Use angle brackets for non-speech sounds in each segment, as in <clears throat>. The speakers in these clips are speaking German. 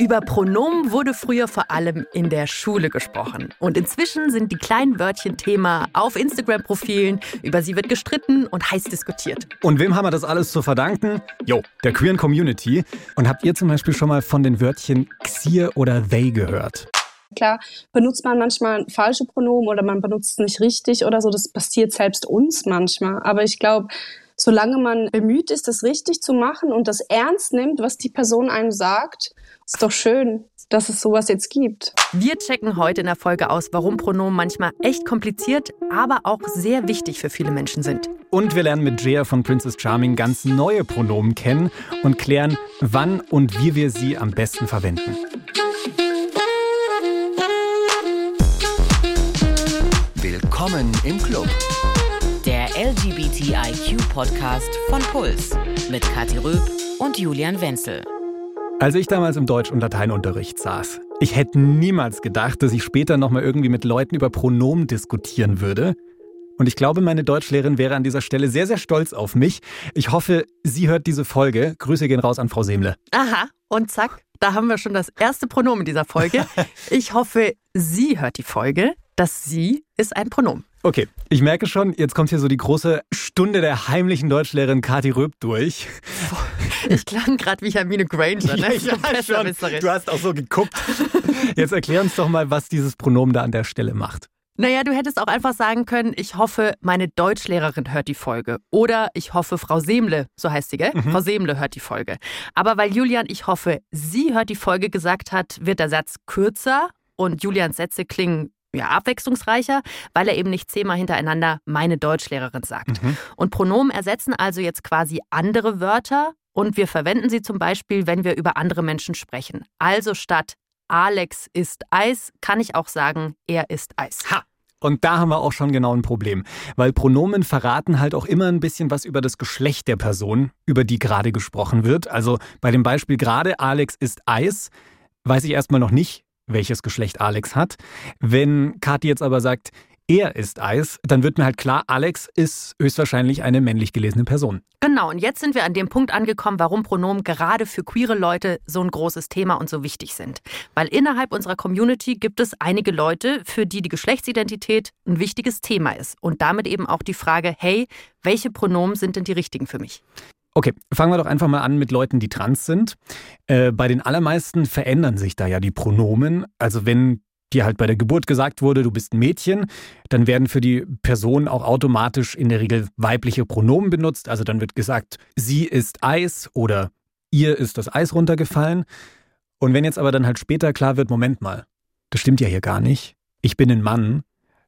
Über Pronomen wurde früher vor allem in der Schule gesprochen. Und inzwischen sind die kleinen Wörtchen Thema auf Instagram-Profilen. Über sie wird gestritten und heiß diskutiert. Und wem haben wir das alles zu verdanken? Jo, der queeren Community. Und habt ihr zum Beispiel schon mal von den Wörtchen Xier oder they gehört? Klar benutzt man manchmal falsche Pronomen oder man benutzt es nicht richtig oder so. Das passiert selbst uns manchmal. Aber ich glaube, solange man bemüht ist, das richtig zu machen und das ernst nimmt, was die Person einem sagt, ist doch schön, dass es sowas jetzt gibt. Wir checken heute in der Folge aus, warum Pronomen manchmal echt kompliziert, aber auch sehr wichtig für viele Menschen sind. Und wir lernen mit Jaya von Princess Charming ganz neue Pronomen kennen und klären, wann und wie wir sie am besten verwenden. Willkommen im Club. Der LGBTIQ-Podcast von Puls mit Kathi Röb und Julian Wenzel. Als ich damals im Deutsch- und Lateinunterricht saß, ich hätte niemals gedacht, dass ich später nochmal irgendwie mit Leuten über Pronomen diskutieren würde. Und ich glaube, meine Deutschlehrerin wäre an dieser Stelle sehr, sehr stolz auf mich. Ich hoffe, sie hört diese Folge. Grüße gehen raus an Frau Semle. Aha, und zack, da haben wir schon das erste Pronomen dieser Folge. <laughs> Ich hoffe, sie hört die Folge. Das sie ist ein Pronomen. Okay, ich merke schon, jetzt kommt hier so die große Stunde der heimlichen Deutschlehrerin Kathi Röb durch. Ich klang gerade wie Hermine Granger, ne? <laughs> Ja, ja, schon. Du hast auch so geguckt. Jetzt erklär uns doch mal, was dieses Pronomen da an der Stelle macht. Naja, du hättest auch einfach sagen können, ich hoffe, meine Deutschlehrerin hört die Folge. Oder ich hoffe, Frau Semle, so heißt sie, gell? Mhm. Frau Semle hört die Folge. Aber weil Julian, ich hoffe, sie hört die Folge gesagt hat, wird der Satz kürzer und Julians Sätze klingen ja, abwechslungsreicher, weil er eben nicht zehnmal hintereinander meine Deutschlehrerin sagt. Mhm. Und Pronomen ersetzen also jetzt quasi andere Wörter und wir verwenden sie zum Beispiel, wenn wir über andere Menschen sprechen. Also statt Alex ist Eis, kann ich auch sagen, er ist Eis. Ha! Und da haben wir auch schon genau ein Problem, weil Pronomen verraten halt auch immer ein bisschen was über das Geschlecht der Person, über die gerade gesprochen wird. Also bei dem Beispiel gerade Alex ist Eis, weiß ich erstmal noch nicht, welches Geschlecht Alex hat. Wenn Kathi jetzt aber sagt, er ist Eis, dann wird mir halt klar, Alex ist höchstwahrscheinlich eine männlich gelesene Person. Genau, und jetzt sind wir an dem Punkt angekommen, warum Pronomen gerade für queere Leute so ein großes Thema und so wichtig sind. Weil innerhalb unserer Community gibt es einige Leute, für die die Geschlechtsidentität ein wichtiges Thema ist. Und damit eben auch die Frage, hey, welche Pronomen sind denn die richtigen für mich? Okay, fangen wir doch einfach mal an mit Leuten, die trans sind. Äh, bei den allermeisten verändern sich da ja die Pronomen. Also wenn dir halt bei der Geburt gesagt wurde, du bist ein Mädchen, dann werden für die Person auch automatisch in der Regel weibliche Pronomen benutzt. Also dann wird gesagt, sie ist Eis oder ihr ist das Eis runtergefallen. Und wenn jetzt aber dann halt später klar wird, Moment mal, das stimmt ja hier gar nicht, ich bin ein Mann,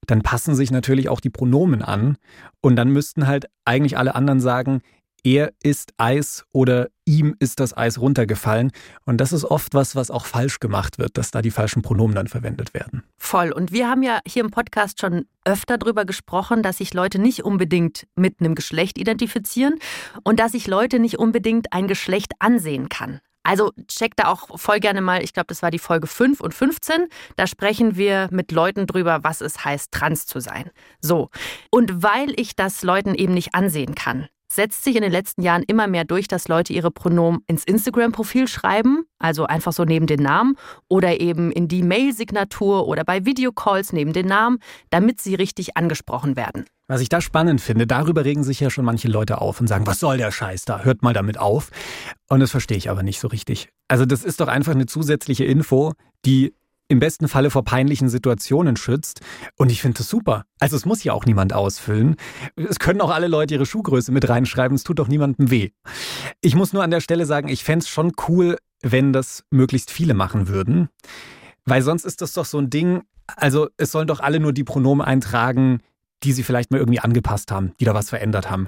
dann passen sich natürlich auch die Pronomen an. Und dann müssten halt eigentlich alle anderen sagen, er ist Eis oder ihm ist das Eis runtergefallen. Und das ist oft was, was auch falsch gemacht wird, dass da die falschen Pronomen dann verwendet werden. Voll. Und wir haben ja hier im Podcast schon öfter darüber gesprochen, dass sich Leute nicht unbedingt mit einem Geschlecht identifizieren und dass sich Leute nicht unbedingt ein Geschlecht ansehen kann. Also check da auch voll gerne mal, ich glaube, das war die Folge 5 und 15. Da sprechen wir mit Leuten drüber, was es heißt, trans zu sein. So. Und weil ich das Leuten eben nicht ansehen kann, setzt sich in den letzten Jahren immer mehr durch, dass Leute ihre Pronomen ins Instagram-Profil schreiben, also einfach so neben den Namen, oder eben in die Mail-Signatur oder bei Videocalls neben den Namen, damit sie richtig angesprochen werden. Was ich da spannend finde, darüber regen sich ja schon manche Leute auf und sagen, was soll der Scheiß da? Hört mal damit auf. Und das verstehe ich aber nicht so richtig. Also das ist doch einfach eine zusätzliche Info, die im besten Falle vor peinlichen Situationen schützt. Und ich finde das super. Also es muss ja auch niemand ausfüllen. Es können auch alle Leute ihre Schuhgröße mit reinschreiben. Es tut doch niemandem weh. Ich muss nur an der Stelle sagen, ich fände es schon cool, wenn das möglichst viele machen würden. Weil sonst ist das doch so ein Ding, also es sollen doch alle nur die Pronomen eintragen, die sie vielleicht mal irgendwie angepasst haben, die da was verändert haben.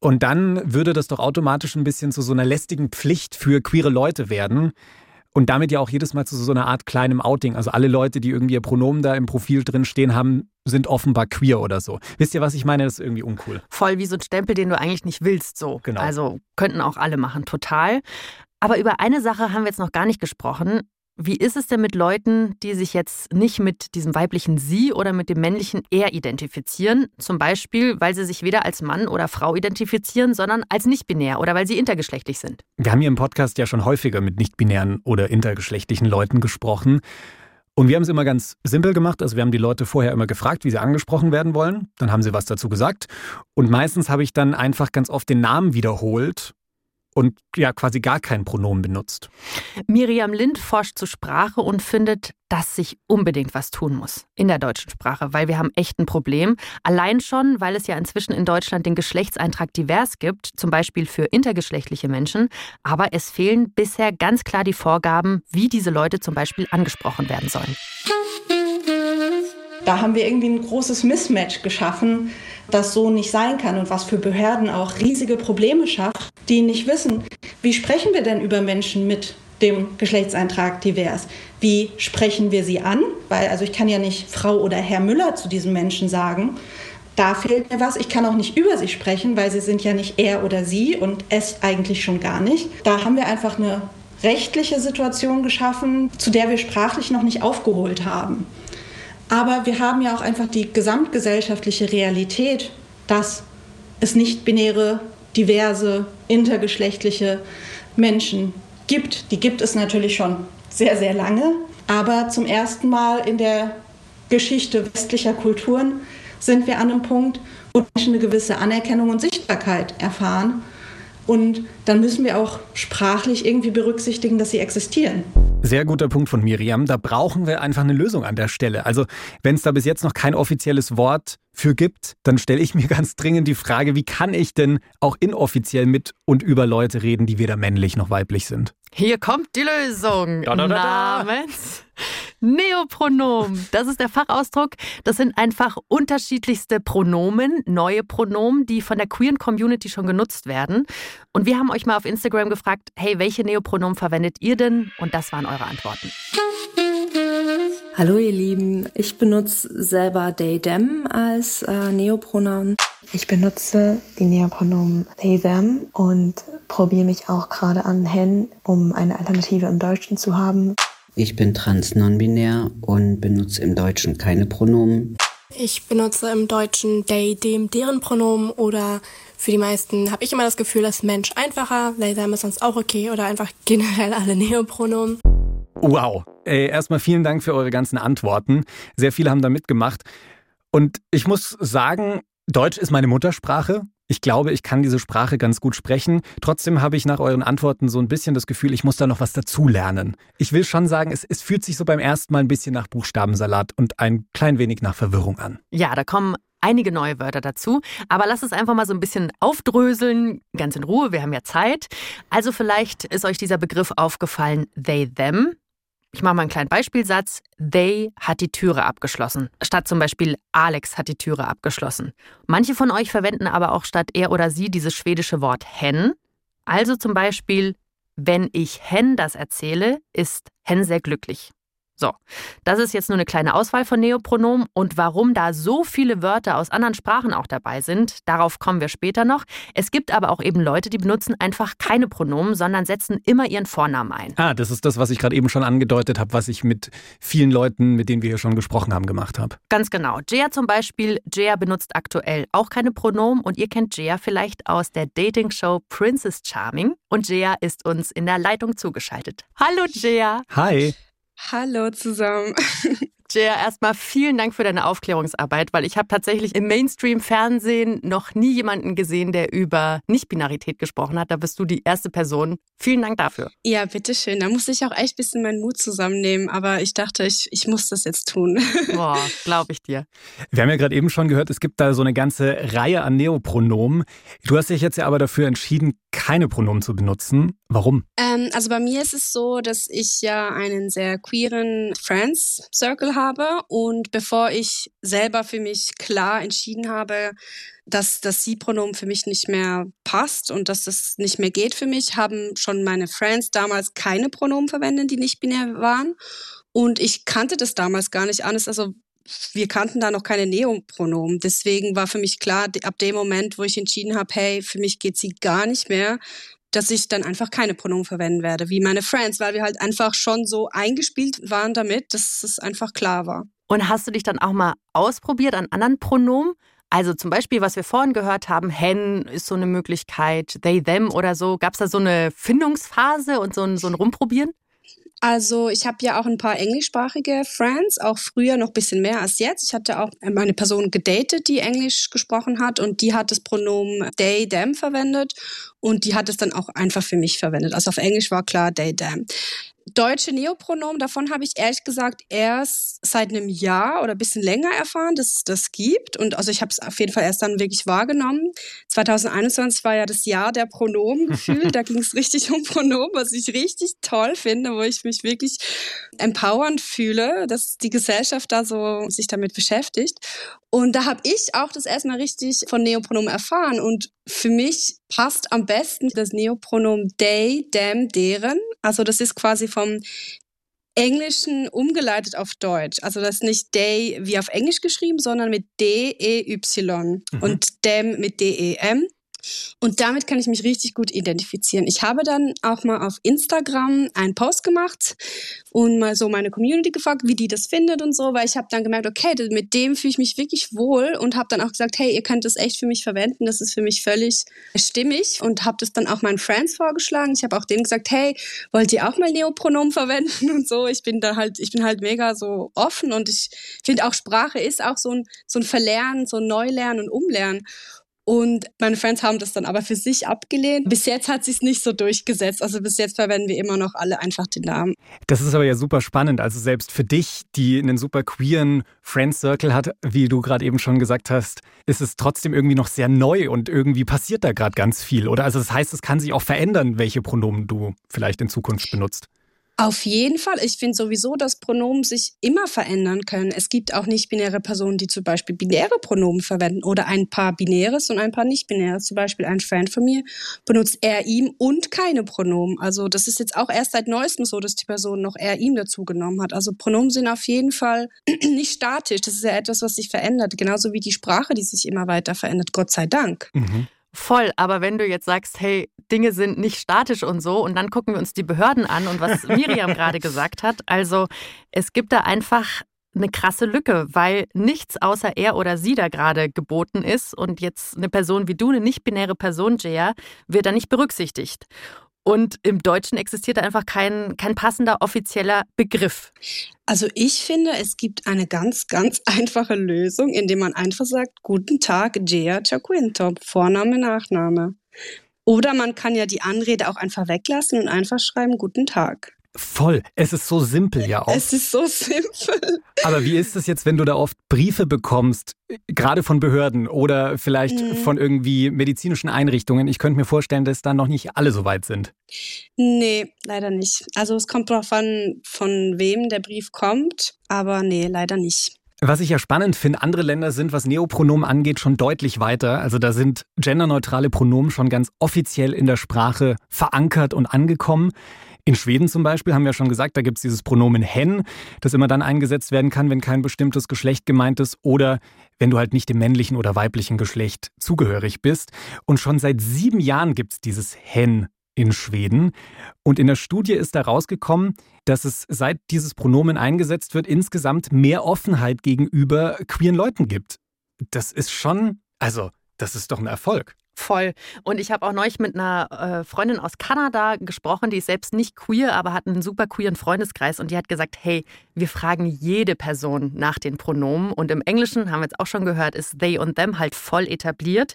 Und dann würde das doch automatisch ein bisschen zu so einer lästigen Pflicht für queere Leute werden, und damit ja auch jedes Mal zu so einer Art kleinem Outing. Also alle Leute, die irgendwie ihr Pronomen da im Profil drin stehen haben, sind offenbar queer oder so. Wisst ihr, was ich meine? Das ist irgendwie uncool. Voll wie so ein Stempel, den du eigentlich nicht willst, so. Genau. Also könnten auch alle machen, total. Aber über eine Sache haben wir jetzt noch gar nicht gesprochen. Wie ist es denn mit Leuten, die sich jetzt nicht mit diesem weiblichen Sie oder mit dem männlichen Er identifizieren? Zum Beispiel, weil sie sich weder als Mann oder Frau identifizieren, sondern als nicht-binär oder weil sie intergeschlechtlich sind. Wir haben hier im Podcast ja schon häufiger mit nicht-binären oder intergeschlechtlichen Leuten gesprochen. Und wir haben es immer ganz simpel gemacht. Also wir haben die Leute vorher immer gefragt, wie sie angesprochen werden wollen. Dann haben sie was dazu gesagt. Und meistens habe ich dann einfach ganz oft den Namen wiederholt und ja quasi gar kein Pronomen benutzt. Miriam Lind forscht zur Sprache und findet, dass sich unbedingt was tun muss in der deutschen Sprache, weil wir haben echt ein Problem. Allein schon, weil es ja inzwischen in Deutschland den Geschlechtseintrag divers gibt, zum Beispiel für intergeschlechtliche Menschen, aber es fehlen bisher ganz klar die Vorgaben, wie diese Leute zum Beispiel angesprochen werden sollen. Da haben wir irgendwie ein großes Mismatch geschaffen, das so nicht sein kann und was für Behörden auch riesige Probleme schafft, die nicht wissen, wie sprechen wir denn über Menschen mit dem Geschlechtseintrag divers? Wie sprechen wir sie an? Weil, also ich kann ja nicht Frau oder Herr Müller zu diesem Menschen sagen. Da fehlt mir was. Ich kann auch nicht über sie sprechen, weil sie sind ja nicht er oder sie und es eigentlich schon gar nicht. Da haben wir einfach eine rechtliche Situation geschaffen, zu der wir sprachlich noch nicht aufgeholt haben. Aber wir haben ja auch einfach die gesamtgesellschaftliche Realität, dass es nicht binäre, diverse, intergeschlechtliche Menschen gibt. Die gibt es natürlich schon sehr, sehr lange. Aber zum ersten Mal in der Geschichte westlicher Kulturen sind wir an einem Punkt, wo Menschen eine gewisse Anerkennung und Sichtbarkeit erfahren. Und dann müssen wir auch sprachlich irgendwie berücksichtigen, dass sie existieren. Sehr guter Punkt von Miriam. Da brauchen wir einfach eine Lösung an der Stelle. Also, wenn es da bis jetzt noch kein offizielles Wort für gibt, dann stelle ich mir ganz dringend die Frage, wie kann ich denn auch inoffiziell mit und über Leute reden, die weder männlich noch weiblich sind? Hier kommt die Lösung. Da, da, da, Namens Neopronomen. Das ist der Fachausdruck. Das sind einfach unterschiedlichste Pronomen, neue Pronomen, die von der queeren Community schon genutzt werden. Und wir haben euch mal auf Instagram gefragt, hey, welche Neopronomen verwendet ihr denn? Und das waren eure Antworten. Hallo ihr Lieben, ich benutze selber they, them als äh, Neopronomen. Ich benutze die Neopronomen they, them und probiere mich auch gerade an hen, um eine Alternative im Deutschen zu haben. Ich bin trans non-binär und benutze im Deutschen keine Pronomen. Ich benutze im Deutschen they, dem, deren Pronomen oder für die meisten habe ich immer das Gefühl, dass Mensch einfacher, they, them ist sonst auch okay oder einfach generell alle Neopronomen. Wow. Ey, erstmal vielen Dank für eure ganzen Antworten. Sehr viele haben da mitgemacht. Und ich muss sagen, Deutsch ist meine Muttersprache. Ich glaube, ich kann diese Sprache ganz gut sprechen. Trotzdem habe ich nach euren Antworten so ein bisschen das Gefühl, ich muss da noch was dazulernen. Ich will schon sagen, es, es fühlt sich so beim ersten Mal ein bisschen nach Buchstabensalat und ein klein wenig nach Verwirrung an. Ja, da kommen einige neue Wörter dazu. Aber lass es einfach mal so ein bisschen aufdröseln, ganz in Ruhe, wir haben ja Zeit. Also vielleicht ist euch dieser Begriff aufgefallen, they, them. Ich mache mal einen kleinen Beispielsatz. They hat die Türe abgeschlossen. Statt zum Beispiel Alex hat die Türe abgeschlossen. Manche von euch verwenden aber auch statt er oder sie dieses schwedische Wort hen. Also zum Beispiel, wenn ich hen das erzähle, ist hen sehr glücklich. So, das ist jetzt nur eine kleine Auswahl von Neopronomen und warum da so viele Wörter aus anderen Sprachen auch dabei sind, darauf kommen wir später noch. Es gibt aber auch eben Leute, die benutzen einfach keine Pronomen, sondern setzen immer ihren Vornamen ein. Ah, das ist das, was ich gerade eben schon angedeutet habe, was ich mit vielen Leuten, mit denen wir hier schon gesprochen haben, gemacht habe. Ganz genau. Jea zum Beispiel, Jea benutzt aktuell auch keine Pronomen und ihr kennt Jea vielleicht aus der Dating-Show Princess Charming und Jea ist uns in der Leitung zugeschaltet. Hallo Jea. Hi. Hallo zusammen. <laughs> Jaya, erstmal vielen Dank für deine Aufklärungsarbeit, weil ich habe tatsächlich im Mainstream-Fernsehen noch nie jemanden gesehen, der über Nicht-Binarität gesprochen hat. Da bist du die erste Person. Vielen Dank dafür. Ja, bitteschön. Da musste ich auch echt ein bisschen meinen Mut zusammennehmen, aber ich dachte, ich, ich muss das jetzt tun. <laughs> Boah, glaube ich dir. Wir haben ja gerade eben schon gehört, es gibt da so eine ganze Reihe an Neopronomen. Du hast dich jetzt ja aber dafür entschieden, keine Pronomen zu benutzen. Warum? Ähm, also bei mir ist es so, dass ich ja einen sehr queeren Friends Circle habe und bevor ich selber für mich klar entschieden habe, dass das Sie-Pronomen für mich nicht mehr passt und dass das nicht mehr geht für mich, haben schon meine Friends damals keine Pronomen verwendet, die nicht binär waren. Und ich kannte das damals gar nicht anders. Also wir kannten da noch keine Neopronomen. Deswegen war für mich klar, ab dem Moment, wo ich entschieden habe, hey, für mich geht sie gar nicht mehr, dass ich dann einfach keine Pronomen verwenden werde, wie meine Friends, weil wir halt einfach schon so eingespielt waren damit, dass es einfach klar war. Und hast du dich dann auch mal ausprobiert an anderen Pronomen? Also zum Beispiel, was wir vorhin gehört haben, hen ist so eine Möglichkeit, they, them oder so. Gab es da so eine Findungsphase und so ein, so ein Rumprobieren? Also ich habe ja auch ein paar englischsprachige Friends, auch früher noch bisschen mehr als jetzt. Ich hatte auch eine Person gedatet, die Englisch gesprochen hat und die hat das Pronomen they, them verwendet und die hat es dann auch einfach für mich verwendet. Also auf Englisch war klar they, them deutsche Neopronomen, davon habe ich ehrlich gesagt erst seit einem Jahr oder ein bisschen länger erfahren, dass es das gibt. Und also ich habe es auf jeden Fall erst dann wirklich wahrgenommen. 2021 war ja das Jahr der Pronomen <laughs> gefühlt. da ging es richtig um Pronomen, was ich richtig toll finde, wo ich mich wirklich empowernd fühle, dass die Gesellschaft da so sich damit beschäftigt. Und da habe ich auch das erstmal richtig von Neopronomen erfahren. Und für mich passt am besten das Neopronomen they, them, deren. Also das ist quasi vom Englischen umgeleitet auf Deutsch. Also das ist nicht they wie auf Englisch geschrieben, sondern mit D-E-Y mhm. und dem mit D-E-M. Und damit kann ich mich richtig gut identifizieren. Ich habe dann auch mal auf Instagram einen Post gemacht und mal so meine Community gefragt, wie die das findet und so, weil ich habe dann gemerkt, okay, mit dem fühle ich mich wirklich wohl und habe dann auch gesagt, hey, ihr könnt das echt für mich verwenden, das ist für mich völlig stimmig und habe das dann auch meinen Friends vorgeschlagen. Ich habe auch denen gesagt, hey, wollt ihr auch mal Neopronomen verwenden und so. Ich bin da halt, ich bin halt mega so offen und ich finde auch Sprache ist auch so ein so ein Verlernen, so ein Neulernen und Umlernen. Und meine Friends haben das dann aber für sich abgelehnt. Bis jetzt hat sich nicht so durchgesetzt. Also bis jetzt verwenden wir immer noch alle einfach den Namen. Das ist aber ja super spannend. Also selbst für dich, die einen super queeren Friend Circle hat, wie du gerade eben schon gesagt hast, ist es trotzdem irgendwie noch sehr neu und irgendwie passiert da gerade ganz viel, oder? Also das heißt, es kann sich auch verändern, welche Pronomen du vielleicht in Zukunft benutzt. Auf jeden Fall. Ich finde sowieso, dass Pronomen sich immer verändern können. Es gibt auch nicht-binäre Personen, die zum Beispiel binäre Pronomen verwenden oder ein paar binäres und ein paar nicht-binäres. Zum Beispiel ein Freund von mir benutzt er, ihm und keine Pronomen. Also das ist jetzt auch erst seit neuestem so, dass die Person noch er, ihm dazu genommen hat. Also Pronomen sind auf jeden Fall <clears throat> nicht statisch. Das ist ja etwas, was sich verändert. Genauso wie die Sprache, die sich immer weiter verändert. Gott sei Dank. Mhm. Voll, aber wenn du jetzt sagst, hey, Dinge sind nicht statisch und so, und dann gucken wir uns die Behörden an und was Miriam <laughs> gerade gesagt hat, also es gibt da einfach eine krasse Lücke, weil nichts außer er oder sie da gerade geboten ist und jetzt eine Person wie du, eine nicht-binäre Person, Jaya, wird da nicht berücksichtigt. Und im Deutschen existiert einfach kein, kein passender offizieller Begriff. Also ich finde, es gibt eine ganz, ganz <laughs> einfache Lösung, indem man einfach sagt, guten Tag, Gea Chaquinto, Vorname, Nachname. Oder man kann ja die Anrede auch einfach weglassen und einfach schreiben, guten Tag. Voll. Es ist so simpel ja auch. Es ist so simpel. Aber wie ist es jetzt, wenn du da oft Briefe bekommst, gerade von Behörden oder vielleicht mhm. von irgendwie medizinischen Einrichtungen? Ich könnte mir vorstellen, dass da noch nicht alle so weit sind. Nee, leider nicht. Also es kommt darauf an, von wem der Brief kommt, aber nee, leider nicht. Was ich ja spannend finde, andere Länder sind, was Neopronomen angeht, schon deutlich weiter. Also da sind genderneutrale Pronomen schon ganz offiziell in der Sprache verankert und angekommen. In Schweden zum Beispiel haben wir schon gesagt, da gibt es dieses Pronomen hen, das immer dann eingesetzt werden kann, wenn kein bestimmtes Geschlecht gemeint ist oder wenn du halt nicht dem männlichen oder weiblichen Geschlecht zugehörig bist. Und schon seit sieben Jahren gibt es dieses hen in Schweden. Und in der Studie ist da rausgekommen, dass es seit dieses Pronomen eingesetzt wird, insgesamt mehr Offenheit gegenüber queeren Leuten gibt. Das ist schon, also, das ist doch ein Erfolg. Voll. Und ich habe auch neulich mit einer äh, Freundin aus Kanada gesprochen, die ist selbst nicht queer, aber hat einen super queeren Freundeskreis und die hat gesagt, hey, wir fragen jede Person nach den Pronomen und im Englischen, haben wir jetzt auch schon gehört, ist they und them halt voll etabliert.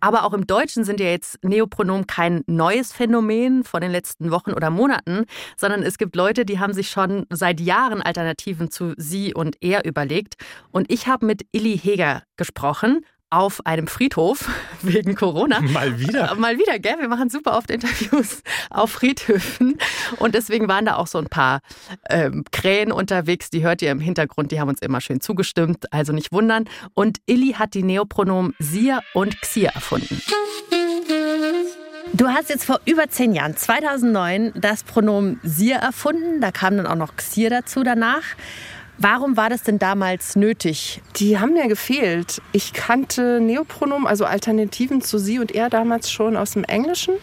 Aber auch im Deutschen sind ja jetzt Neopronomen kein neues Phänomen von den letzten Wochen oder Monaten, sondern es gibt Leute, die haben sich schon seit Jahren Alternativen zu sie und er überlegt. Und ich habe mit Illy Heger gesprochen auf einem Friedhof <laughs> wegen Corona. Mal wieder. Äh, mal wieder, gell? Wir machen super oft Interviews <laughs> auf Friedhöfen. Und deswegen waren da auch so ein paar ähm, Krähen unterwegs. Die hört ihr im Hintergrund. Die haben uns immer schön zugestimmt. Also nicht wundern. Und Illy hat die Neopronomen Sia und Xia erfunden. Du hast jetzt vor über zehn Jahren, 2009, das Pronomen Sia erfunden. Da kam dann auch noch Xia dazu danach. Warum war das denn damals nötig? Die haben mir gefehlt. Ich kannte Neopronomen, also Alternativen zu sie und er damals schon aus dem Englischen.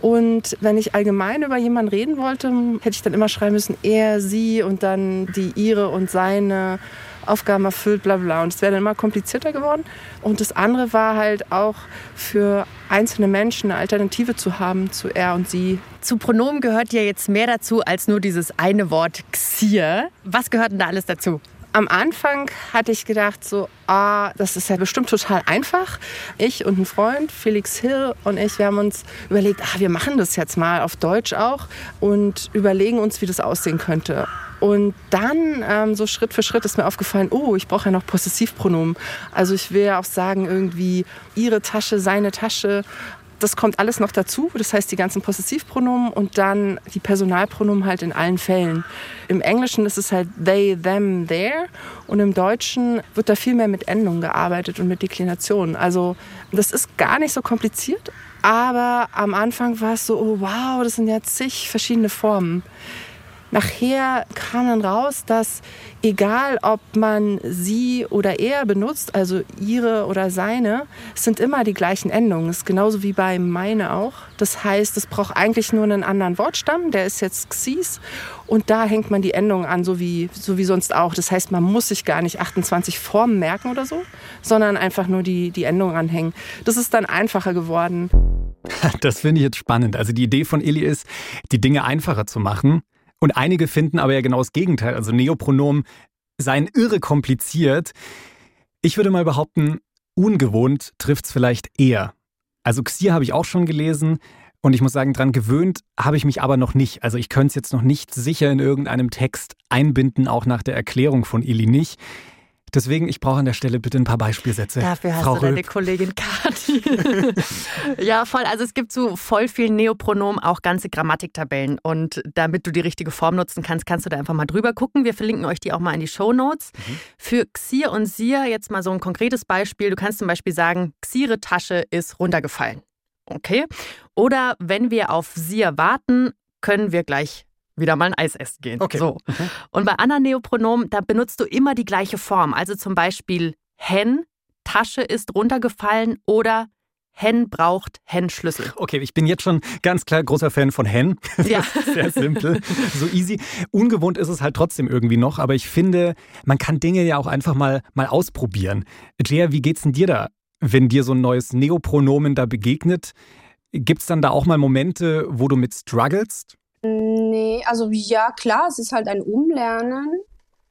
Und wenn ich allgemein über jemanden reden wollte, hätte ich dann immer schreiben müssen, er, sie und dann die ihre und seine Aufgaben erfüllt, bla bla. Und es wäre dann immer komplizierter geworden. Und das andere war halt auch für einzelne Menschen eine Alternative zu haben zu er und sie. Zu Pronomen gehört ja jetzt mehr dazu als nur dieses eine Wort Xier. Was gehört denn da alles dazu? Am Anfang hatte ich gedacht, so, ah, das ist ja bestimmt total einfach. Ich und ein Freund, Felix Hill und ich, wir haben uns überlegt, ah, wir machen das jetzt mal auf Deutsch auch und überlegen uns, wie das aussehen könnte. Und dann, ähm, so Schritt für Schritt, ist mir aufgefallen, oh, ich brauche ja noch Possessivpronomen. Also ich will ja auch sagen, irgendwie ihre Tasche, seine Tasche das kommt alles noch dazu. Das heißt, die ganzen Possessivpronomen und dann die Personalpronomen halt in allen Fällen. Im Englischen ist es halt they, them, their und im Deutschen wird da viel mehr mit Endungen gearbeitet und mit Deklinationen. Also das ist gar nicht so kompliziert, aber am Anfang war es so, oh wow, das sind ja zig verschiedene Formen. Nachher kam dann raus, dass egal ob man sie oder er benutzt, also ihre oder seine, es sind immer die gleichen Endungen. Das ist genauso wie bei meine auch. Das heißt, es braucht eigentlich nur einen anderen Wortstamm, der ist jetzt xis und da hängt man die Endung an, so wie, so wie sonst auch. Das heißt, man muss sich gar nicht 28 Formen merken oder so, sondern einfach nur die, die Endung anhängen. Das ist dann einfacher geworden. <laughs> Das finde ich jetzt spannend. Also die Idee von Illy ist, die Dinge einfacher zu machen. Und einige finden aber ja genau das Gegenteil. Also Neopronomen seien irre kompliziert. Ich würde mal behaupten, ungewohnt trifft es vielleicht eher. Also Xier habe ich auch schon gelesen und ich muss sagen, dran gewöhnt habe ich mich aber noch nicht. Also ich könnte es jetzt noch nicht sicher in irgendeinem Text einbinden, auch nach der Erklärung von Ili nicht. Deswegen, ich brauche an der Stelle bitte ein paar Beispielsätze. Dafür hast Frau du deine Röb. Kollegin Kathi. <laughs> ja, voll. Also es gibt zu voll vielen Neopronomen auch ganze Grammatiktabellen. Und damit du die richtige Form nutzen kannst, kannst du da einfach mal drüber gucken. Wir verlinken euch die auch mal in die Show Notes. Mhm. Für Xir und Sir jetzt mal so ein konkretes Beispiel. Du kannst zum Beispiel sagen, Xire Tasche ist runtergefallen. Okay. Oder wenn wir auf Sir warten, können wir gleich wieder mal ein Eis essen gehen. Okay. So. Mhm. Und bei anderen Neopronomen, da benutzt du immer die gleiche Form. Also zum Beispiel hen, Tasche ist runtergefallen oder Hen braucht Hen-Schlüssel. Okay, ich bin jetzt schon ganz klar großer Fan von Hen. <laughs> Ja. Sehr simpel, so easy. Ungewohnt ist es halt trotzdem irgendwie noch, aber ich finde, man kann Dinge ja auch einfach mal, mal ausprobieren. Lea, wie geht's denn dir da, wenn dir so ein neues Neopronomen da begegnet? Gibt's dann da auch mal Momente, wo du mit strugglest? Nee, also ja, klar, es ist halt ein Umlernen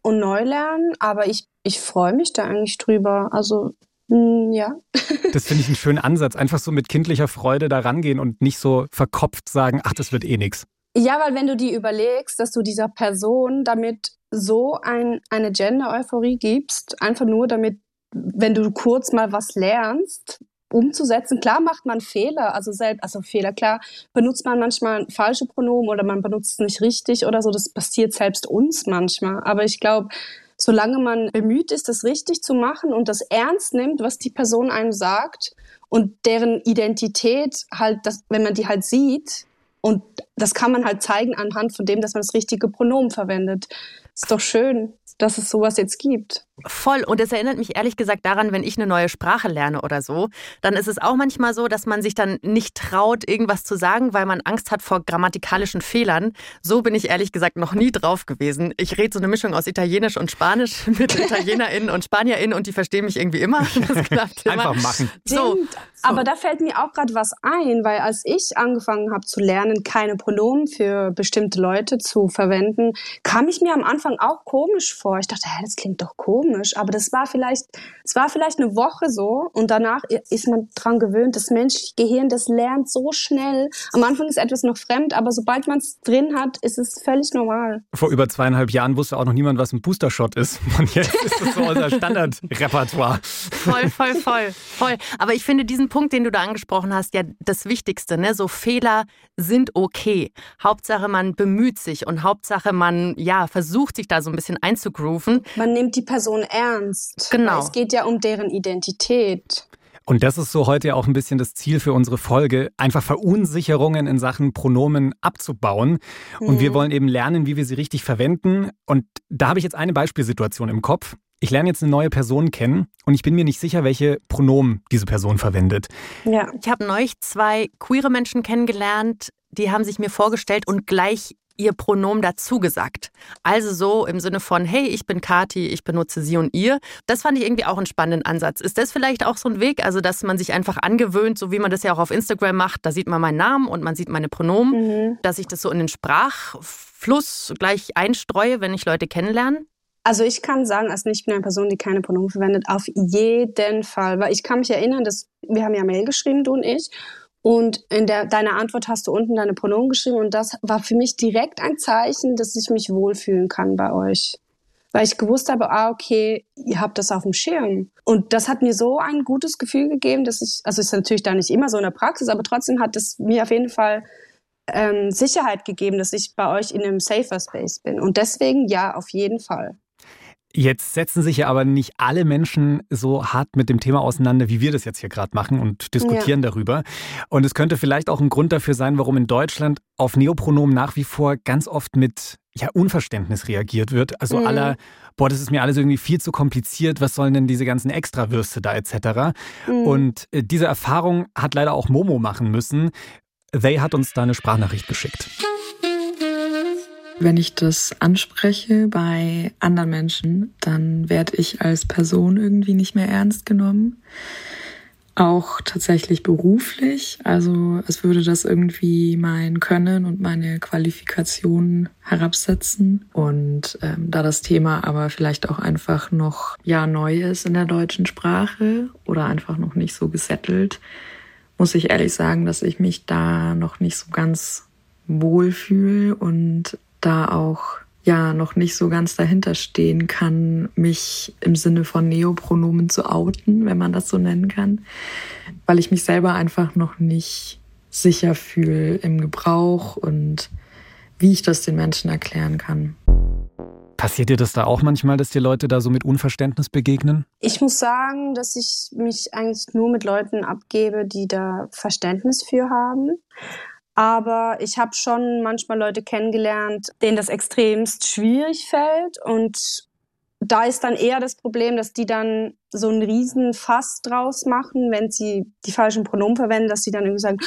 und Neulernen, aber ich, ich freue mich da eigentlich drüber. Also hm, ja. <laughs> Das finde ich einen schönen Ansatz. Einfach so mit kindlicher Freude da rangehen und nicht so verkopft sagen, ach, das wird eh nichts. Ja, weil wenn du dir überlegst, dass du dieser Person damit so ein, eine Gender-Euphorie gibst, einfach nur damit, wenn du kurz mal was lernst, umzusetzen. Klar macht man Fehler, also selbst, also Fehler, klar benutzt man manchmal falsche Pronomen oder man benutzt es nicht richtig oder so. Das passiert selbst uns manchmal. Aber ich glaube, solange man bemüht ist, das richtig zu machen und das ernst nimmt, was die Person einem sagt und deren Identität halt, das, wenn man die halt sieht, und das kann man halt zeigen anhand von dem, dass man das richtige Pronomen verwendet. Ist doch schön, dass es sowas jetzt gibt. Voll. Und es erinnert mich ehrlich gesagt daran, wenn ich eine neue Sprache lerne oder so, dann ist es auch manchmal so, dass man sich dann nicht traut, irgendwas zu sagen, weil man Angst hat vor grammatikalischen Fehlern. So bin ich ehrlich gesagt noch nie drauf gewesen. Ich rede so eine Mischung aus Italienisch und Spanisch <laughs> mit <laughs> ItalienerInnen und SpanierInnen und die verstehen mich irgendwie immer. <laughs> Das klappt immer. Einfach machen. So. Aber da fällt mir auch gerade was ein, weil als ich angefangen habe zu lernen, keine Pronomen für bestimmte Leute zu verwenden, kam ich mir am Anfang auch komisch vor. Ich dachte, hä, das klingt doch komisch. Aber das war vielleicht, es war vielleicht eine Woche so und danach ist man dran gewöhnt. Das menschliche Gehirn, das lernt so schnell. Am Anfang ist etwas noch fremd, aber sobald man es drin hat, ist es völlig normal. Vor über zweieinhalb Jahren wusste auch noch niemand, was ein Booster-Shot ist. <laughs> Und jetzt ist das so unser Standardrepertoire. Voll, voll, voll, voll. Aber ich finde diesen Punkt, den du da angesprochen hast, ja das Wichtigste. Ne? So Fehler sind okay. Hauptsache, man bemüht sich und Hauptsache, man ja versucht sich da so ein bisschen einzugrooven. Man nimmt die Person ernst. Genau. Es geht ja um deren Identität. Und das ist so heute ja auch ein bisschen das Ziel für unsere Folge, einfach Verunsicherungen in Sachen Pronomen abzubauen. Und mhm. wir wollen eben lernen, wie wir sie richtig verwenden. Und da habe ich jetzt eine Beispielsituation im Kopf. Ich lerne jetzt eine neue Person kennen und ich bin mir nicht sicher, welche Pronomen diese Person verwendet. Ja. Ich habe neulich zwei queere Menschen kennengelernt, die haben sich mir vorgestellt und gleich ihr Pronomen dazu gesagt. Also so im Sinne von, hey, ich bin Kati, ich benutze sie und ihr. Das fand ich irgendwie auch einen spannenden Ansatz. Ist das vielleicht auch so ein Weg, also dass man sich einfach angewöhnt, so wie man das ja auch auf Instagram macht, da sieht man meinen Namen und man sieht meine Pronomen, mhm. dass ich das so in den Sprachfluss gleich einstreue, wenn ich Leute kennenlerne? Also ich kann sagen, als nicht eine Person, die keine Pronomen verwendet, auf jeden Fall. Weil ich kann mich erinnern, dass wir haben ja Mail geschrieben, du und ich. Und in der, deiner Antwort hast du unten deine Pronomen geschrieben und das war für mich direkt ein Zeichen, dass ich mich wohlfühlen kann bei euch. Weil ich gewusst habe, ah, okay, ihr habt das auf dem Schirm. Und das hat mir so ein gutes Gefühl gegeben, dass ich, also ist natürlich da nicht immer so in der Praxis, aber trotzdem hat es mir auf jeden Fall ähm, Sicherheit gegeben, dass ich bei euch in einem safer Space bin. Und deswegen ja, auf jeden Fall. Jetzt setzen sich ja aber nicht alle Menschen so hart mit dem Thema auseinander, wie wir das jetzt hier gerade machen und diskutieren ja. darüber. Und es könnte vielleicht auch ein Grund dafür sein, warum in Deutschland auf Neopronomen nach wie vor ganz oft mit ja, Unverständnis reagiert wird. Also mhm. aller, boah, das ist mir alles irgendwie viel zu kompliziert, was sollen denn diese ganzen Extrawürste da etc. Mhm. Und äh, diese Erfahrung hat leider auch Momo machen müssen. They hat uns da eine Sprachnachricht geschickt. Wenn ich das anspreche bei anderen Menschen, dann werde ich als Person irgendwie nicht mehr ernst genommen. Auch tatsächlich beruflich. Also es würde das irgendwie mein Können und meine Qualifikationen herabsetzen. Und ähm, da das Thema aber vielleicht auch einfach noch ja neu ist in der deutschen Sprache oder einfach noch nicht so gesettelt, muss ich ehrlich sagen, dass ich mich da noch nicht so ganz wohlfühle und da auch ja noch nicht so ganz dahinter stehen kann, mich im Sinne von Neopronomen zu outen, wenn man das so nennen kann, weil ich mich selber einfach noch nicht sicher fühle im Gebrauch und wie ich das den Menschen erklären kann. Passiert dir das da auch manchmal, dass dir Leute da so mit Unverständnis begegnen? Ich muss sagen, dass ich mich eigentlich nur mit Leuten abgebe, die da Verständnis für haben. Aber ich habe schon manchmal Leute kennengelernt, denen das extremst schwierig fällt. Und da ist dann eher das Problem, dass die dann so einen riesen Fass draus machen, wenn sie die falschen Pronomen verwenden, dass sie dann irgendwie sagen,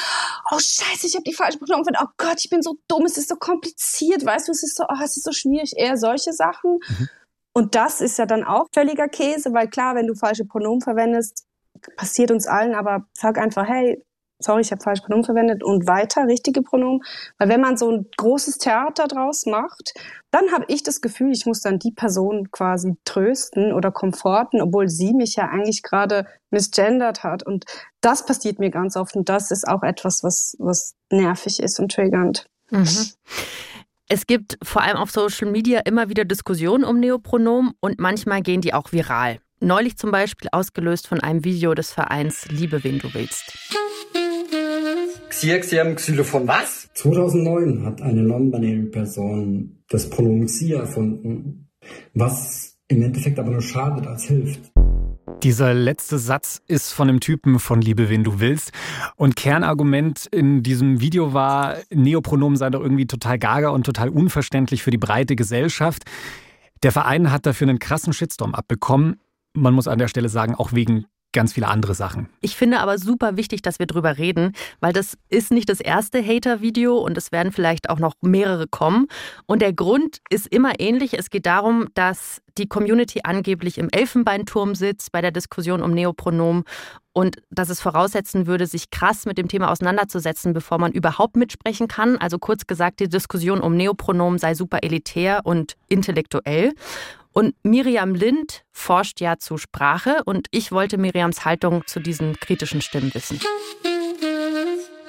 oh scheiße, ich habe die falschen Pronomen verwendet, oh Gott, ich bin so dumm, es ist so kompliziert, weißt du, es ist so, oh, es ist so schwierig, eher solche Sachen. Mhm. Und das ist ja dann auch völliger Käse, weil klar, wenn du falsche Pronomen verwendest, passiert uns allen, aber sag einfach, hey, sorry, ich habe falsch Pronomen verwendet und weiter richtige Pronomen. Weil wenn man so ein großes Theater draus macht, dann habe ich das Gefühl, ich muss dann die Person quasi trösten oder komforten, obwohl sie mich ja eigentlich gerade misgendert hat. Und das passiert mir ganz oft und das ist auch etwas, was, was nervig ist und triggernd. Mhm. Es gibt vor allem auf Social Media immer wieder Diskussionen um Neopronomen und manchmal gehen die auch viral. Neulich zum Beispiel ausgelöst von einem Video des Vereins Liebe, wen du willst. Xylophon was? 2009 hat eine non-binäre Person das Pronomen Xi erfunden, was im Endeffekt aber nur schadet als hilft. Dieser letzte Satz ist von dem Typen von Liebe, wen du willst. Und Kernargument in diesem Video war, Neopronomen seien doch irgendwie total gaga und total unverständlich für die breite Gesellschaft. Der Verein hat dafür einen krassen Shitstorm abbekommen. Man muss an der Stelle sagen, auch wegen ganz viele andere Sachen. Ich finde aber super wichtig, dass wir drüber reden, weil das ist nicht das erste Hater-Video und es werden vielleicht auch noch mehrere kommen. Und der Grund ist immer ähnlich. Es geht darum, dass die Community angeblich im Elfenbeinturm sitzt bei der Diskussion um Neopronomen und dass es voraussetzen würde, sich krass mit dem Thema auseinanderzusetzen, bevor man überhaupt mitsprechen kann. Also kurz gesagt, die Diskussion um Neopronomen sei super elitär und intellektuell. Und Miriam Lind forscht ja zu Sprache und ich wollte Miriams Haltung zu diesen kritischen Stimmen wissen.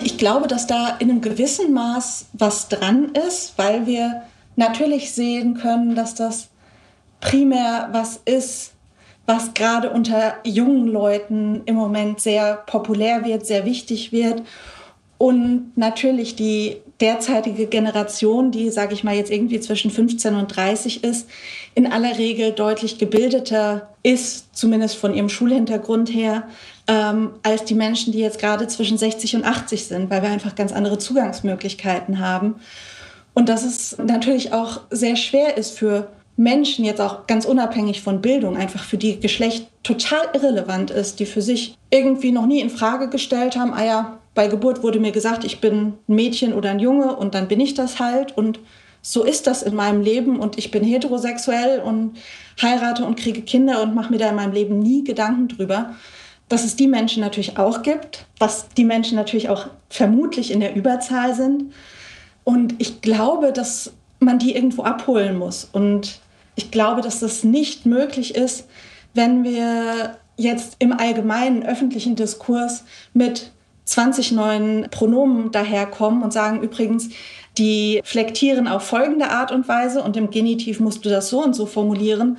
Ich glaube, dass da in einem gewissen Maß was dran ist, weil wir natürlich sehen können, dass das primär was ist, was gerade unter jungen Leuten im Moment sehr populär wird, sehr wichtig wird. Und natürlich die derzeitige Generation, die, sage ich mal, jetzt irgendwie zwischen 15 und 30 ist, in aller Regel deutlich gebildeter ist, zumindest von ihrem Schulhintergrund her, ähm, als die Menschen, die jetzt gerade zwischen 60 und 80 sind, weil wir einfach ganz andere Zugangsmöglichkeiten haben. Und dass es natürlich auch sehr schwer ist für Menschen jetzt auch ganz unabhängig von Bildung einfach für die Geschlecht total irrelevant ist, die für sich irgendwie noch nie in Frage gestellt haben, ah ja, bei Geburt wurde mir gesagt, ich bin ein Mädchen oder ein Junge und dann bin ich das halt und so ist das in meinem Leben und ich bin heterosexuell und heirate und kriege Kinder und mache mir da in meinem Leben nie Gedanken drüber. Dass es die Menschen natürlich auch gibt, was die Menschen natürlich auch vermutlich in der Überzahl sind. Und ich glaube, dass man die irgendwo abholen muss. Und ich glaube, dass das nicht möglich ist, wenn wir jetzt im allgemeinen öffentlichen Diskurs mit 20 neuen Pronomen daherkommen und sagen übrigens, die flektieren auf folgende Art und Weise und im Genitiv musst du das so und so formulieren,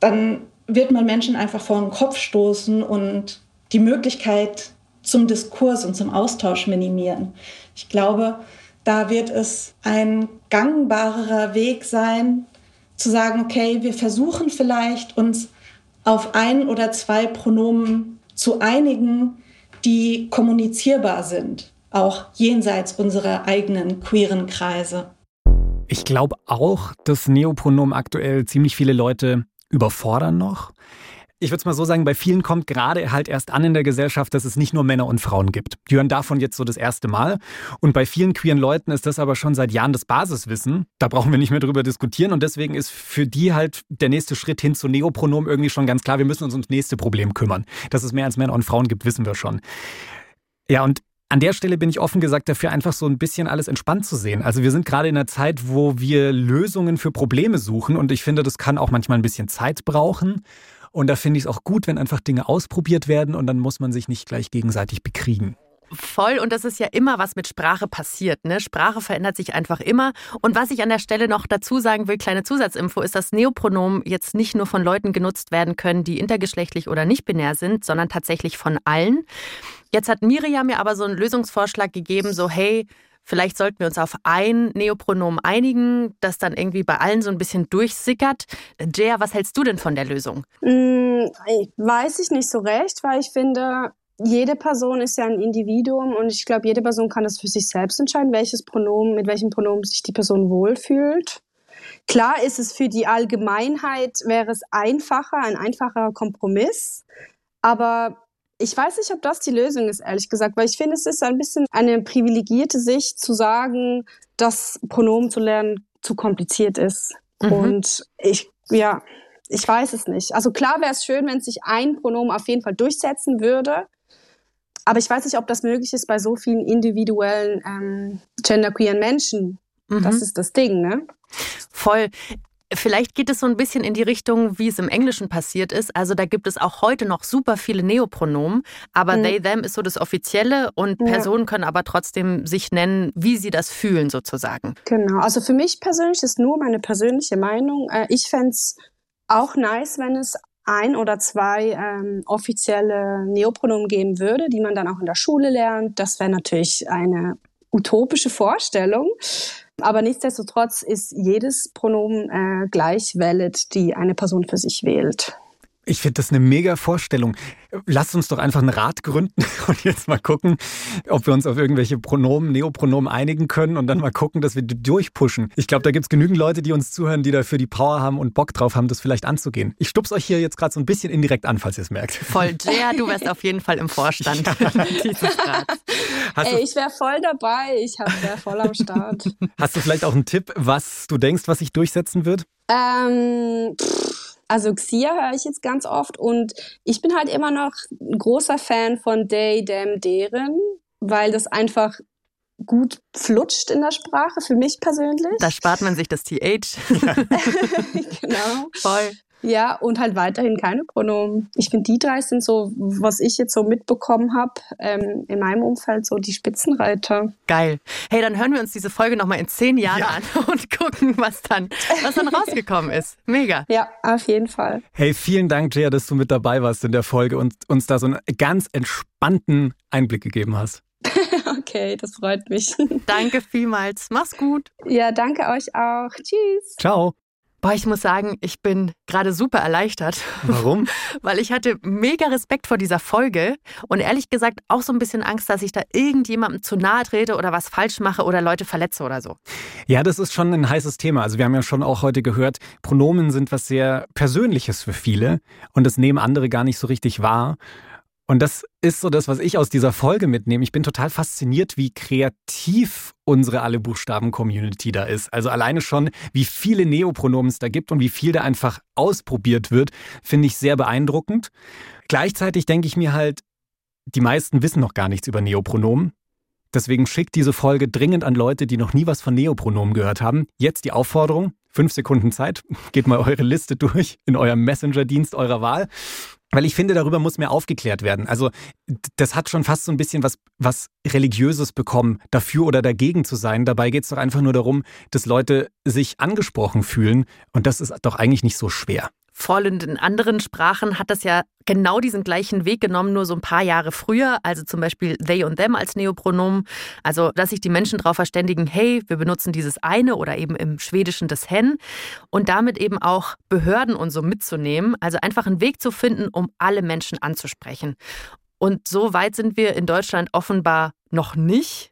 dann wird man Menschen einfach vor den Kopf stoßen und die Möglichkeit zum Diskurs und zum Austausch minimieren. Ich glaube, da wird es ein gangbarerer Weg sein, zu sagen, okay, wir versuchen vielleicht uns auf ein oder zwei Pronomen zu einigen, die kommunizierbar sind, auch jenseits unserer eigenen queeren Kreise. Ich glaube auch, dass Neopronomen aktuell ziemlich viele Leute überfordern noch. Ich würde es mal so sagen, bei vielen kommt gerade halt erst an in der Gesellschaft, dass es nicht nur Männer und Frauen gibt. Die hören davon jetzt so das erste Mal. Und bei vielen queeren Leuten ist das aber schon seit Jahren das Basiswissen. Da brauchen wir nicht mehr drüber diskutieren. Und deswegen ist für die halt der nächste Schritt hin zu Neopronomen irgendwie schon ganz klar. Wir müssen uns ums nächste Problem kümmern. Dass es mehr als Männer und Frauen gibt, wissen wir schon. Ja, und an der Stelle bin ich offen gesagt dafür, einfach so ein bisschen alles entspannt zu sehen. Also wir sind gerade in einer Zeit, wo wir Lösungen für Probleme suchen und ich finde, das kann auch manchmal ein bisschen Zeit brauchen. Und da finde ich es auch gut, wenn einfach Dinge ausprobiert werden und dann muss man sich nicht gleich gegenseitig bekriegen. Voll. Und das ist ja immer, was mit Sprache passiert. Ne? Sprache verändert sich einfach immer. Und was ich an der Stelle noch dazu sagen will, kleine Zusatzinfo, ist, dass Neopronomen jetzt nicht nur von Leuten genutzt werden können, die intergeschlechtlich oder nicht binär sind, sondern tatsächlich von allen. Jetzt hat Miriam mir aber so einen Lösungsvorschlag gegeben, so hey, Vielleicht sollten wir uns auf ein Neopronom einigen, das dann irgendwie bei allen so ein bisschen durchsickert. Jaya, was hältst du denn von der Lösung? Hm, weiß ich nicht so recht, weil ich finde, jede Person ist ja ein Individuum und ich glaube, jede Person kann das für sich selbst entscheiden, welches Pronomen, mit welchem Pronomen sich die Person wohlfühlt. Klar ist es für die Allgemeinheit, wäre es einfacher, ein einfacher Kompromiss. Aber ich weiß nicht, ob das die Lösung ist, ehrlich gesagt, weil ich finde, es ist ein bisschen eine privilegierte Sicht zu sagen, dass Pronomen zu lernen zu kompliziert ist. Mhm. Und ich, ja, ich weiß es nicht. Also klar wäre es schön, wenn sich ein Pronomen auf jeden Fall durchsetzen würde. Aber ich weiß nicht, ob das möglich ist bei so vielen individuellen ähm, genderqueeren Menschen. Mhm. Das ist das Ding, ne? Voll. Vielleicht geht es so ein bisschen in die Richtung, wie es im Englischen passiert ist. Also da gibt es auch heute noch super viele Neopronomen, aber mhm. they, them ist so das Offizielle und ja. Personen können aber trotzdem sich nennen, wie sie das fühlen sozusagen. Genau, also für mich persönlich ist nur meine persönliche Meinung. Äh, ich fände es auch nice, wenn es ein oder zwei ähm, offizielle Neopronomen geben würde, die man dann auch in der Schule lernt. Das wäre natürlich eine utopische Vorstellung. Aber nichtsdestotrotz ist jedes Pronomen äh, gleich valid, die eine Person für sich wählt. Ich finde das eine mega Vorstellung. Lasst uns doch einfach ein Rad gründen <laughs> und jetzt mal gucken, ob wir uns auf irgendwelche Pronomen, Neopronomen einigen können und dann mal gucken, dass wir durchpushen. Ich glaube, da gibt es genügend Leute, die uns zuhören, die dafür die Power haben und Bock drauf haben, das vielleicht anzugehen. Ich stups euch hier jetzt gerade so ein bisschen indirekt an, falls ihr es merkt. Voll, Jaya, du wärst auf jeden Fall im Vorstand <laughs> <laughs> dieses Rats. Ey, ich wäre voll dabei. Ich wäre voll am Start. Hast du vielleicht auch einen Tipp, was du denkst, was sich durchsetzen wird? Ähm, pff, also Xia höre ich jetzt ganz oft und ich bin halt immer noch ein großer Fan von They, Them, Deren, weil das einfach gut flutscht in der Sprache, für mich persönlich. Da spart man sich das TH. <laughs> genau. Voll. Ja, und halt weiterhin keine Pronomen. Ich finde, die drei sind so, was ich jetzt so mitbekommen habe, ähm, in meinem Umfeld so die Spitzenreiter. Geil. Hey, dann hören wir uns diese Folge nochmal in zehn Jahren ja. an <laughs> und gucken, was dann, was dann rausgekommen ist. Mega. Ja, auf jeden Fall. Hey, vielen Dank, Jaya, dass du mit dabei warst in der Folge und uns da so einen ganz entspannten Einblick gegeben hast. <laughs> okay, das freut mich. Danke vielmals. Mach's gut. Ja, danke euch auch. Tschüss. Ciao. Boah, ich muss sagen, ich bin gerade super erleichtert. Warum? <laughs> Weil ich hatte mega Respekt vor dieser Folge und ehrlich gesagt auch so ein bisschen Angst, dass ich da irgendjemandem zu nahe trete oder was falsch mache oder Leute verletze oder so. Ja, das ist schon ein heißes Thema. Also wir haben ja schon auch heute gehört, Pronomen sind was sehr Persönliches für viele und das nehmen andere gar nicht so richtig wahr. Und das ist so das, was ich aus dieser Folge mitnehme. Ich bin total fasziniert, wie kreativ unsere alle Buchstaben-Community da ist. Also alleine schon, wie viele Neopronomen es da gibt und wie viel da einfach ausprobiert wird, finde ich sehr beeindruckend. Gleichzeitig denke ich mir halt, die meisten wissen noch gar nichts über Neopronomen. Deswegen schickt diese Folge dringend an Leute, die noch nie was von Neopronomen gehört haben. Jetzt die Aufforderung, fünf Sekunden Zeit, <laughs> geht mal eure Liste durch in eurem Messenger-Dienst eurer Wahl weil ich finde, darüber muss mehr aufgeklärt werden. Also das hat schon fast so ein bisschen was, was Religiöses bekommen, dafür oder dagegen zu sein. Dabei geht es doch einfach nur darum, dass Leute sich angesprochen fühlen. Und das ist doch eigentlich nicht so schwer. Voll und in anderen Sprachen hat das ja genau diesen gleichen Weg genommen, nur so ein paar Jahre früher. Also zum Beispiel they und them als Neopronomen. Also, dass sich die Menschen darauf verständigen, hey, wir benutzen dieses eine oder eben im Schwedischen das hen und damit eben auch Behörden und so mitzunehmen. Also einfach einen Weg zu finden, um alle Menschen anzusprechen. Und so weit sind wir in Deutschland offenbar noch nicht.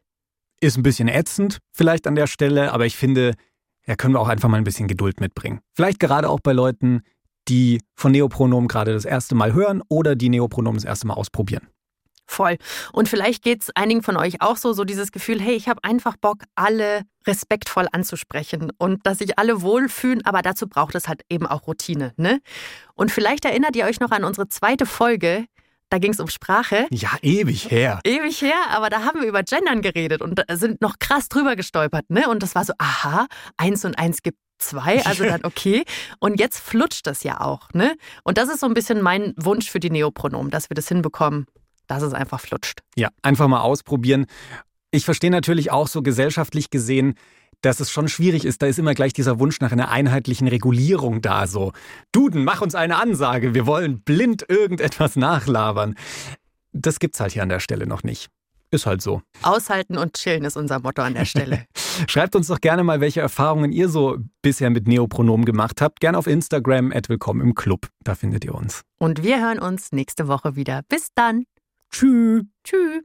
Ist ein bisschen ätzend vielleicht an der Stelle, aber ich finde, ja, können wir auch einfach mal ein bisschen Geduld mitbringen. Vielleicht gerade auch bei Leuten, die von Neopronomen gerade das erste Mal hören oder die Neopronomen das erste Mal ausprobieren. Voll. Und vielleicht geht es einigen von euch auch so, so dieses Gefühl, hey, ich habe einfach Bock, alle respektvoll anzusprechen und dass sich alle wohlfühlen, aber dazu braucht es halt eben auch Routine. Ne? Und vielleicht erinnert ihr euch noch an unsere zweite Folge, da ging es um Sprache. Ja, ewig her. Ewig her, aber da haben wir über Gendern geredet und sind noch krass drüber gestolpert, ne? Und das war so, aha, eins und eins gibt zwei, also dann <laughs> okay. Und jetzt flutscht das ja auch, ne? Und das ist so ein bisschen mein Wunsch für die Neopronomen, dass wir das hinbekommen, dass es einfach flutscht. Ja, einfach mal ausprobieren. Ich verstehe natürlich auch so gesellschaftlich gesehen, dass es schon schwierig ist. Da ist immer gleich dieser Wunsch nach einer einheitlichen Regulierung da. So, Duden, mach uns eine Ansage. Wir wollen blind irgendetwas nachlabern. Das gibt's halt hier an der Stelle noch nicht. Ist halt so. Aushalten und chillen ist unser Motto an der Stelle. <laughs> Schreibt uns doch gerne mal, welche Erfahrungen ihr so bisher mit Neopronomen gemacht habt. Gerne auf Instagram, at willkommen im Club. Da findet ihr uns. Und wir hören uns nächste Woche wieder. Bis dann. Tschüss. Tschüss.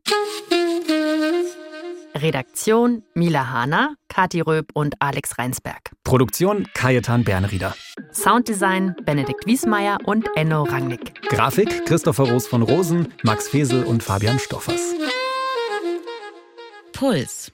Redaktion Mila Hahner, Kati Röb und Alex Reinsberg. Produktion Kajetan Bernrieder. Sounddesign Benedikt Wiesmeier und Enno Rangnick. Grafik Christopher Roos von Rosen, Max Fesel und Fabian Stoffers. Puls.